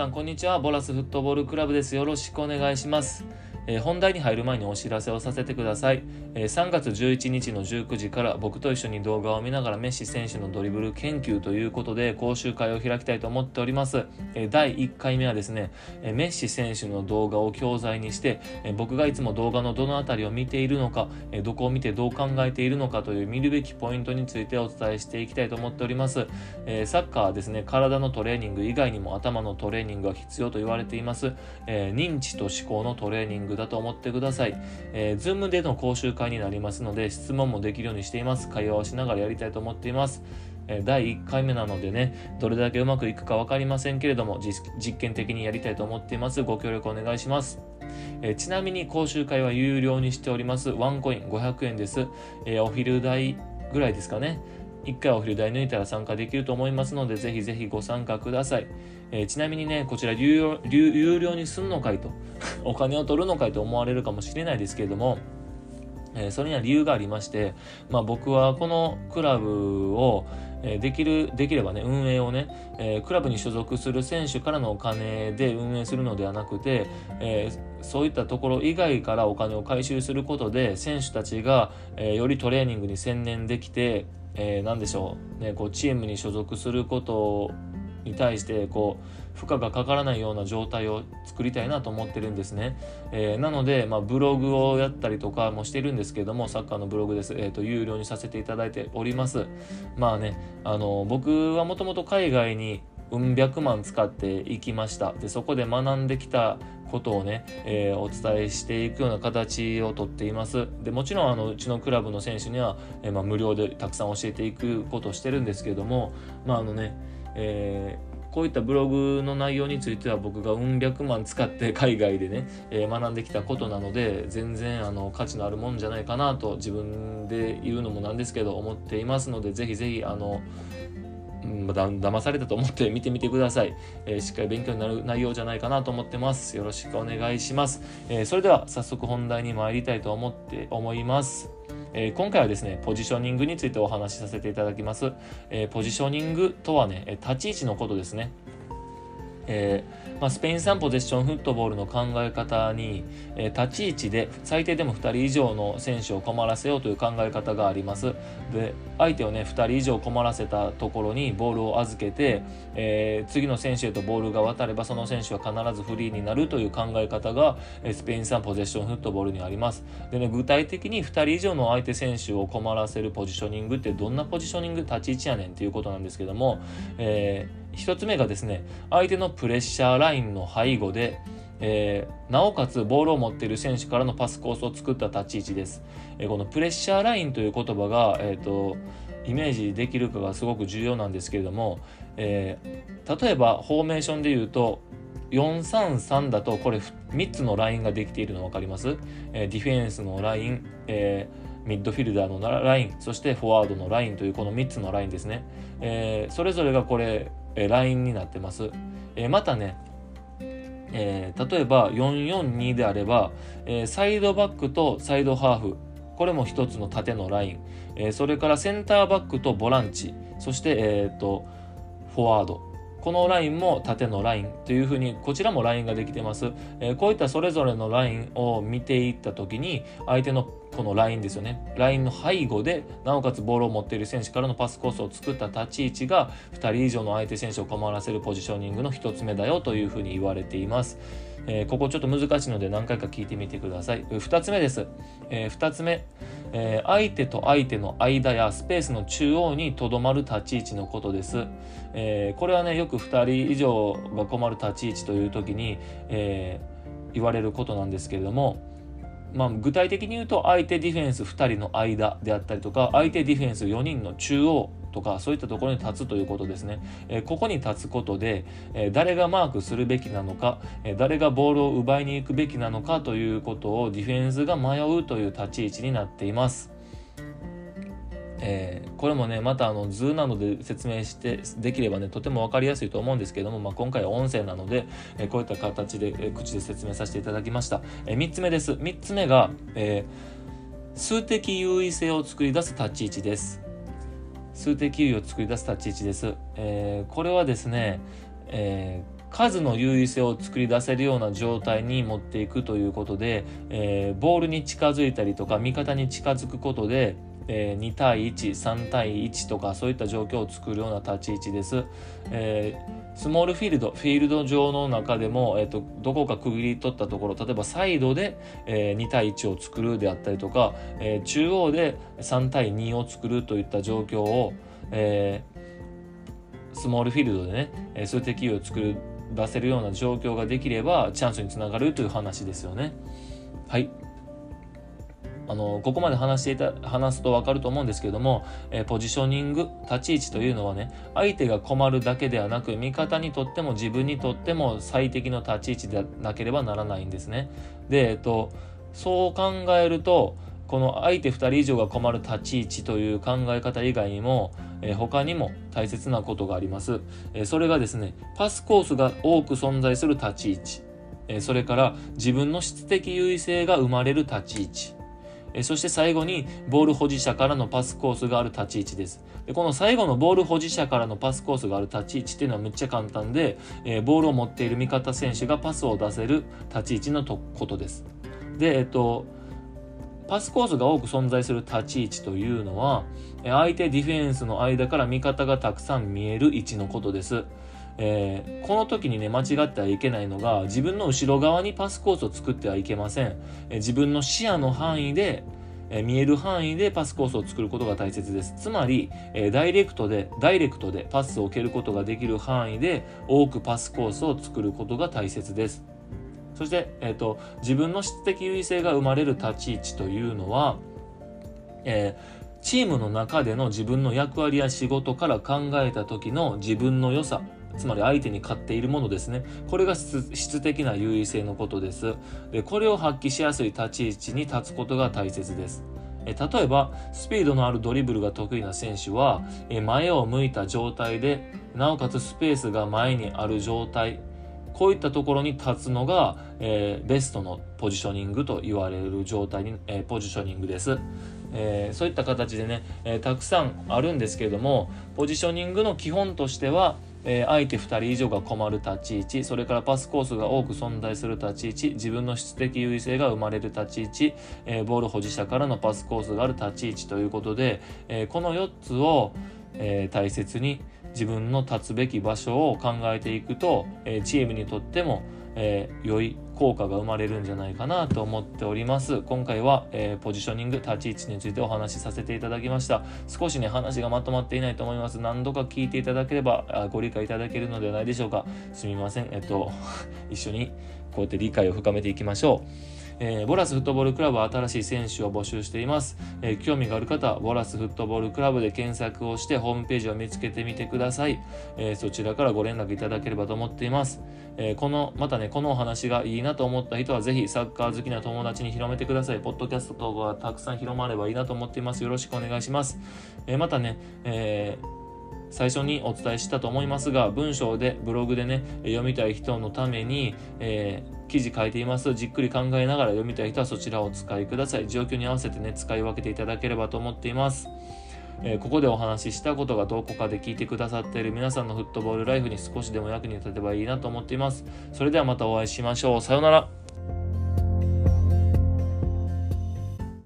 さんこんにちは。ボラスフットボールクラブです。よろしくお願いします。えー、本題に入る前にお知らせをさせてください、えー、3月11日の19時から僕と一緒に動画を見ながらメッシ選手のドリブル研究ということで講習会を開きたいと思っております、えー、第1回目はですね、えメッシ選手の動画を教材にして、え僕がいつも動画のどの辺りを見ているのか、えどこを見てどう考えているのかという見るべきポイントについてお伝えしていきたいと思っております、えサッカーはですね体のトレーニング以外にも頭のトレーニングが必要と言われています、え認知と思考のトレーニングだと思ってください。えー、Zoom での講習会になりますので、質問もできるようにしています。会話をしながらやりたいと思っています。え第1回目なのでね、どれだけうまくいくか分かりませんけれども、実験的にやりたいと思っています。ご協力お願いします。えちなみに講習会は有料にしております。ワンコイン500円です。えお昼代ぐらいですかね。1回お昼代抜いたら参加できると思いますので、ぜひぜひご参加ください。えー、ちなみにね、こちら有料有料にすんのかいと、お金を取るのかいと思われるかもしれないですけれども、え、それには理由がありまして、まあ、僕はこのクラブを、え、できるできればね運営をね、え、クラブに所属する選手からのお金で運営するのではなくて、えそういったところ以外からお金を回収することで選手たちが、えよりトレーニングに専念できて、えー、何でしょう,、ね、こうチームに所属することに対してこう負荷がかからないような状態を作りたいなと思ってるんですね、えー、なので、まあ、ブログをやったりとかもしてるんですけどもサッカーのブログです、えーと、有料にさせていただいております。まあねあの僕はもともと海外にうん百万使っていきました。でそこで学んできたことをね、えー、お伝えしていくような形をとっています。でもちろんあのうちのクラブの選手には、えー、まあ、無料でたくさん教えていくことをしてるんですけどもまああのね、えーこういったブログの内容については僕がうん百万使って海外でね、えー、学んできたことなので全然あの価値のあるもんじゃないかなと自分で言うのもなんですけど思っていますので是非是非あの、だ騙されたと思って見てみてください、えー、しっかり勉強になる内容じゃないかなと思ってますよろしくお願いします、えー、それでは早速本題に参りたいと思って思いますえー、今回はですね、ポジショニングについてお話しさせていただきます。えー、ポジショニングとはね、立ち位置のことですね。えー、まあ、スペイン産ポゼッションフットボールの考え方に、えー、立ち位置で最低でも2人以上の選手を困らせようという考え方があります。で相手をね2人以上困らせたところにボールを預けて、えー、次の選手へとボールが渡ればその選手は必ずフリーになるという考え方が、えスペイン産ポゼッションフットボールにあります。でね具体的に2人以上の相手選手を困らせるポジショニングってどんなポジショニング立ち位置やねんっていうことなんですけども、えー1つ目がですね相手のプレッシャーラインの背後で、えー、なおかつボールを持っている選手からのパスコースを作った立ち位置です、えー、このプレッシャーラインという言葉が、えーと、イメージできるかがすごく重要なんですけれども、えー、例えばフォーメーションで言うと433だとこれ3つのラインができているの分かります、えディフェンスのライン、えーミッドフィルダーのラインそしてフォワードのラインというこの3つのラインですね、えー、それぞれがこれ、えー、ラインになってます、えー、またねえー、例えば442であれば、えー、サイドバックとサイドハーフこれも一つの縦のライン、えー、それからセンターバックとボランチ。そして、えーとフォワード。このラインも縦のラインというふうにこちらもラインができてます、えー、こういったそれぞれのラインを見ていった時に相手のこのラインですよね。ラインの背後でなおかつボールを持っている選手からのパスコースを作った立ち位置が2人以上の相手選手を困らせるポジショニングの1つ目だよというふうに言われています、えー、ここちょっと難しいので何回か聞いてみてください。2つ目です、えー、2つ目。えー、相手と相手の間やスペースの中央にとどまる立ち位置のことです。え、これはねよく2人以上が困る立ち位置という時に、え、言われることなんですけれども、まあ、具体的に言うと相手ディフェンス2人の間であったりとか相手ディフェンス4人の中央とかそういったところに立つということですね、え、ここに立つことで、え、誰がマークするべきなのか、え、誰がボールを奪いに行くべきなのかということをディフェンスが迷うという立ち位置になっています。えー、これもねまたあの図などで説明してできればねとても分かりやすいと思うんですけども、まあ、今回は音声なので、えー、こういった形で、えー、口で説明させていただきました、え、3つ目です。3つ目が、え、数的優位性を作り出す立ち位置です。数的優位を作り出す立ち位置です、えー、これはですね、えー数の優位性を作り出せるような状態に持っていくということで、えー、ボールに近づいたりとか味方に近づくことで、えー、2対13対1とかそういった状況を作るような立ち位置です。えー、スモールフィールドフィールド上の中でも、えーと、どこか区切り取ったところ例えばサイドで、えー、2対1を作るであったりとか、えー、中央で3対2を作るといった状況を、えー、スモールフィールドでね、え数的優位を作る出せるような状況ができればチャンスにつながるという話ですよね。はいあのここまで話していた話すと分かると思うんですけれども、えー、ポジショニング立ち位置というのはね相手が困るだけではなく味方にとっても自分にとっても最適の立ち位置でなければならないんですね。で、えっと、そう考えるとこの相手2人以上が困る立ち位置という考え方以外にも、えー、他にも大切なことがあります、えー、それがですねパスコースが多く存在する立ち位置、えー、それから自分の質的優位性が生まれる立ち位置。えそして最後にボール保持者からのパスコースがある立ち位置です。でこの最後のボール保持者からのパスコースがある立ち位置っていうのはめっちゃ簡単で、え、ボールを持っている味方選手がパスを出せる立ち位置のとことです。で、えっと、パスコースが多く存在する立ち位置というのは、相手ディフェンスの間から味方がたくさん見える位置のことです。えー、この時にね間違ってはいけないのが自分の後ろ側にパスコースを作ってはいけません、えー、自分の視野の範囲で、えー、見える範囲でパスコースを作ることが大切です。つまり、えダイレクトでダイレクトでパスを蹴ることができる範囲で多くパスコースを作ることが大切です。そして、えーと、自分の質的優位性が生まれる立ち位置というのは、えチームの中での自分の役割や仕事から考えた時の自分の良さ。つまり相手に勝っているものですね。これが質的な優位性のことです。で、これを発揮しやすい立ち位置に立つことが大切です。え例えば、スピードのあるドリブルが得意な選手は、え前を向いた状態で、なおかつスペースが前にある状態、こういったところに立つのが、えー、ベストのポジショニングと言われる状態に、えー、ポジショニングです。えー、そういった形でね、えたくさんあるんですけれども、ポジショニングの基本としては、えー、相手2人以上が困る立ち位置それからパスコースが多く存在する立ち位置自分の質的優位性が生まれる立ち位置、えー、ボール保持者からのパスコースがある立ち位置ということで、えー、この4つを、え大切に自分の立つべき場所を考えていくと、えチームにとっても、えー、良い効果が生まれるんじゃないかなと思っております。今回は、えー、ポジショニング、立ち位置についてお話しさせていただきました。少しね、話がまとまっていないと思います。何度か聞いていただければご理解いただけるのではないでしょうか。すみません。えっと、一緒にこうやって理解を深めていきましょう。えー、ボラスフットボールクラブは新しい選手を募集しています、えー、興味がある方はボラスフットボールクラブで検索をしてホームページを見つけてみてください、えー、そちらからご連絡いただければと思っています、えこのまたねこのお話がいいなと思った人はぜひサッカー好きな友達に広めてください。ポッドキャストがたくさん広まればいいなと思っています。よろしくお願いします、えまたね、え最初にお伝えしたと思いますが文章でブログでね読みたい人のために、えー、記事書いていますじっくり考えながら読みたい人はそちらをお使いください状況に合わせてね使い分けていただければと思っていますえー、ここでお話ししたことがどこかで聞いてくださっている皆さんのフットボールライフに少しでも役に立てばいいなと思っています。それではまたお会いしましょう。さようなら。